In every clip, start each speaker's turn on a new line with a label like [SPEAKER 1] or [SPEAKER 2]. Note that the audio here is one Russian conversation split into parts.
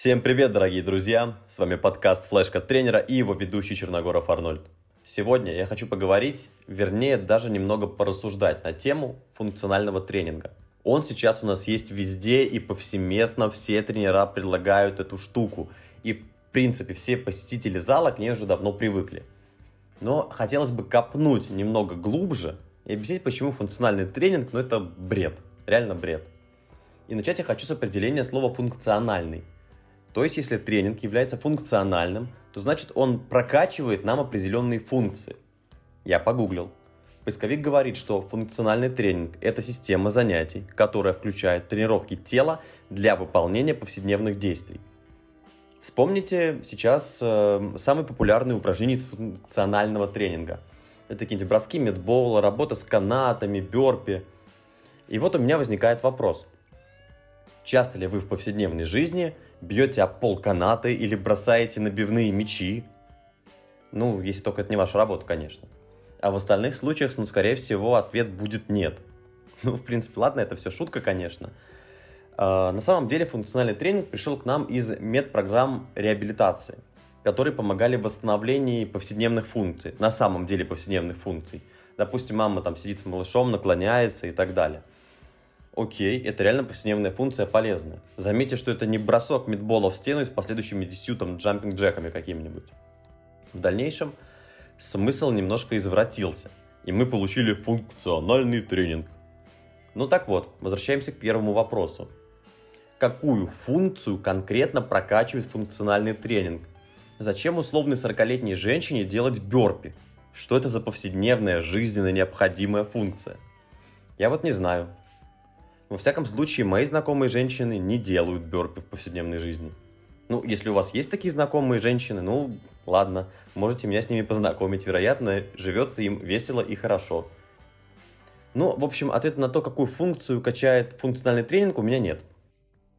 [SPEAKER 1] Всем привет, дорогие друзья! С вами подкаст «Флешка тренера» и его ведущий Черногоров Арнольд. Сегодня я хочу поговорить, вернее даже немного порассуждать на тему функционального тренинга. Он сейчас у нас есть везде и повсеместно все тренера предлагают эту штуку. И в принципе все посетители зала к ней уже давно привыкли. Но хотелось бы копнуть немного глубже и объяснить, почему функциональный тренинг, ну это бред, реально бред. И начать я хочу с определения слова «функциональный». То есть, если тренинг является функциональным, то значит он прокачивает нам определенные функции. Я погуглил. Поисковик говорит, что функциональный тренинг – это система занятий, которая включает тренировки тела для выполнения повседневных действий. Вспомните сейчас э, самые популярные упражнения из функционального тренинга. Это какие-нибудь броски медбола, работа с канатами, бёрпи. И вот у меня возникает вопрос. Часто ли вы в повседневной жизни – бьете об пол канаты или бросаете набивные мячи. Ну, если только это не ваша работа, конечно. А в остальных случаях, ну, скорее всего, ответ будет нет. Ну, в принципе, ладно, это все шутка, конечно. А, на самом деле функциональный тренинг пришел к нам из медпрограмм реабилитации, которые помогали в восстановлении повседневных функций, на самом деле повседневных функций. Допустим, мама там сидит с малышом, наклоняется и так далее окей, это реально повседневная функция полезная. Заметьте, что это не бросок мидбола в стену с последующими 10 там джампинг-джеками какими-нибудь. В дальнейшем смысл немножко извратился, и мы получили функциональный тренинг. Ну так вот, возвращаемся к первому вопросу. Какую функцию конкретно прокачивает функциональный тренинг? Зачем условной 40-летней женщине делать бёрпи? Что это за повседневная, жизненно необходимая функция? Я вот не знаю. Во всяком случае, мои знакомые женщины не делают бёрпи в повседневной жизни. Ну, если у вас есть такие знакомые женщины, ну, ладно, можете меня с ними познакомить. Вероятно, живется им весело и хорошо. Ну, в общем, ответа на то, какую функцию качает функциональный тренинг, у меня нет.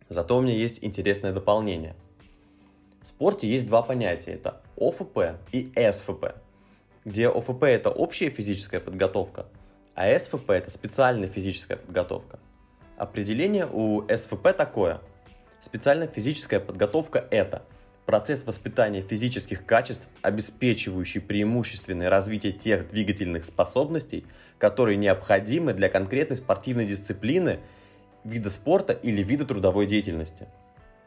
[SPEAKER 1] Зато у меня есть интересное дополнение. В спорте есть два понятия. Это ОФП и СФП. Где ОФП это общая физическая подготовка, а СФП это специальная физическая подготовка. Определение у СФП такое. Специальная физическая подготовка – это процесс воспитания физических качеств, обеспечивающий преимущественное развитие тех двигательных способностей, которые необходимы для конкретной спортивной дисциплины, вида спорта или вида трудовой деятельности.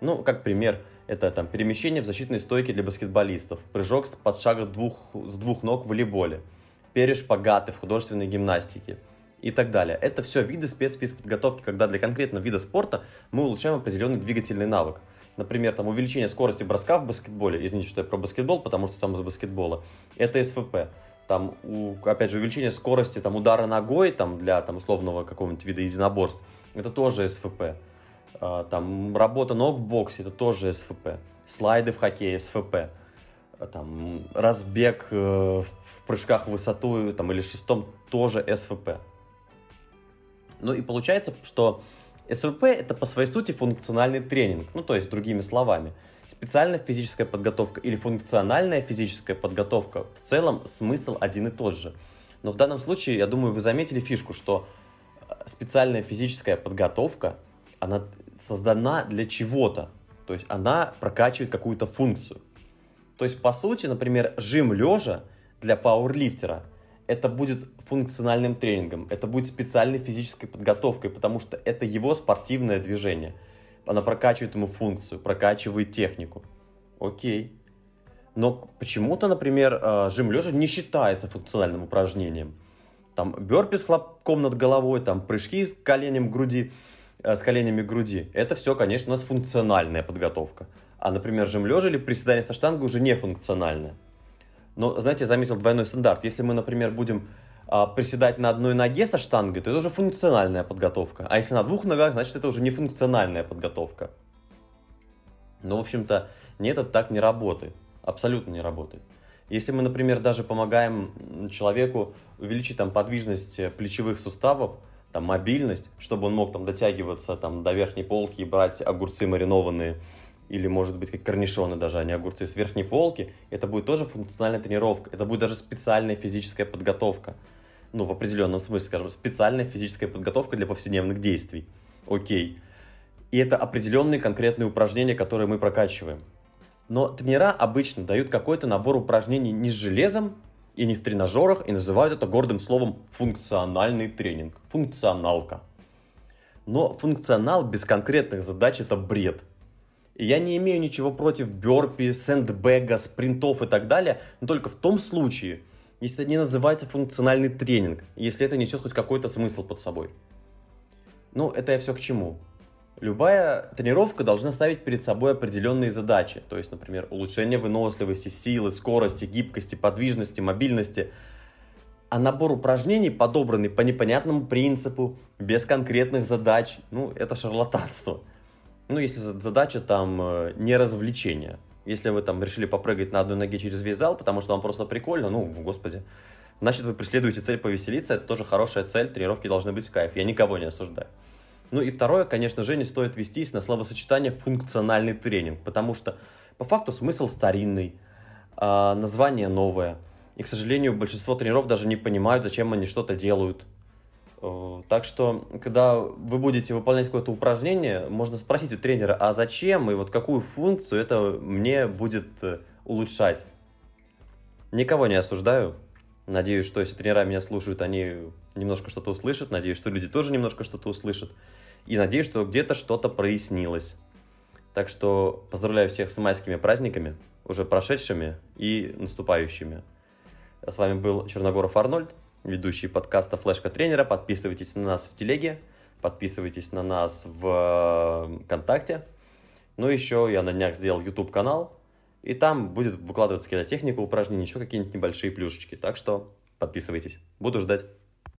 [SPEAKER 1] Ну, как пример, это там перемещение в защитной стойке для баскетболистов, прыжок с подшага двух, с двух ног в волейболе, перешпагаты в художественной гимнастике – и так далее. Это все виды спецфизподготовки, когда для конкретного вида спорта мы улучшаем определенный двигательный навык. Например, там увеличение скорости броска в баскетболе, извините, что я про баскетбол, потому что сам из баскетбола, это СФП. Там, у, опять же, увеличение скорости там, удара ногой там, для там, условного какого-нибудь вида единоборств, это тоже СФП. А, там, работа ног в боксе, это тоже СФП. Слайды в хоккее, СФП. А, там, разбег э, в прыжках в высоту там, или шестом, тоже СФП. Ну и получается, что СВП это по своей сути функциональный тренинг, ну то есть другими словами. Специальная физическая подготовка или функциональная физическая подготовка в целом смысл один и тот же. Но в данном случае, я думаю, вы заметили фишку, что э, специальная физическая подготовка, она создана для чего-то. То есть она прокачивает какую-то функцию. То есть, по сути, например, жим лежа для пауэрлифтера – это будет функциональным тренингом, это будет специальной физической подготовкой, потому что это его спортивное движение. Она прокачивает ему функцию, прокачивает технику. Окей. Но почему-то, например, э, жим лежа не считается функциональным упражнением. Там бёрпи с хлопком над головой, там прыжки с коленем груди, э, с коленями груди. Это все, конечно, у нас функциональная подготовка. А, например, жим лежа или приседание со штангой уже не функциональная. Но, знаете, я заметил двойной стандарт. Если мы, например, будем а, приседать на одной ноге со штангой, то это уже функциональная подготовка. А если на двух ногах, значит, это уже не функциональная подготовка. Но, в общем-то, нет, это так не работает. Абсолютно не работает. Если мы, например, даже помогаем человеку увеличить там подвижность плечевых суставов, там мобильность, чтобы он мог там дотягиваться там до верхней полки и брать огурцы маринованные или, может быть, как корнишоны даже, а не огурцы с верхней полки, это будет тоже функциональная тренировка, это будет даже специальная физическая подготовка. Ну, в определенном смысле, скажем, специальная физическая подготовка для повседневных действий. Окей. И это определенные конкретные упражнения, которые мы прокачиваем. Но тренера обычно дают какой-то набор упражнений не с железом и не в тренажерах, и называют это гордым словом функциональный тренинг, функционалка. Но функционал без конкретных задач это бред. Я не имею ничего против бёрпи, сэндбэга, спринтов и так далее, но только в том случае, если это не называется функциональный тренинг, если это несет хоть какой-то смысл под собой. Ну, это я все к чему. Любая тренировка должна ставить перед собой определенные задачи, то есть, например, улучшение выносливости, силы, скорости, гибкости, подвижности, мобильности. А набор упражнений, подобранный по непонятному принципу, без конкретных задач, ну, это шарлатанство. Ну, если задача там э, не развлечение. Если вы там решили попрыгать на одной ноге через весь зал, потому что вам просто прикольно, ну, господи, значит, вы преследуете цель повеселиться, это тоже хорошая цель, тренировки должны быть в кайф, я никого не осуждаю. Ну и второе, конечно же, не стоит вестись на словосочетание функциональный тренинг, потому что по факту смысл старинный, э, название новое. И, к сожалению, большинство тренеров даже не понимают, зачем они что-то делают. Э, так что, когда вы будете выполнять какое-то упражнение, можно спросить у тренера, а зачем и вот какую функцию это мне будет э, улучшать. Никого не осуждаю. Надеюсь, что если тренера меня слушают, они немножко что-то услышат. Надеюсь, что люди тоже немножко что-то услышат. И надеюсь, что где-то что-то прояснилось. Так что поздравляю всех с майскими праздниками, уже прошедшими и наступающими. С вами был Черногоров Арнольд, ведущий подкаста «Флешка тренера». Подписывайтесь на нас в телеге, подписывайтесь на нас в ВКонтакте. Ну, еще я на днях сделал YouTube-канал, и там будет выкладываться какая-то техника упражнений, еще какие-нибудь небольшие плюшечки. Так что подписывайтесь. Буду ждать.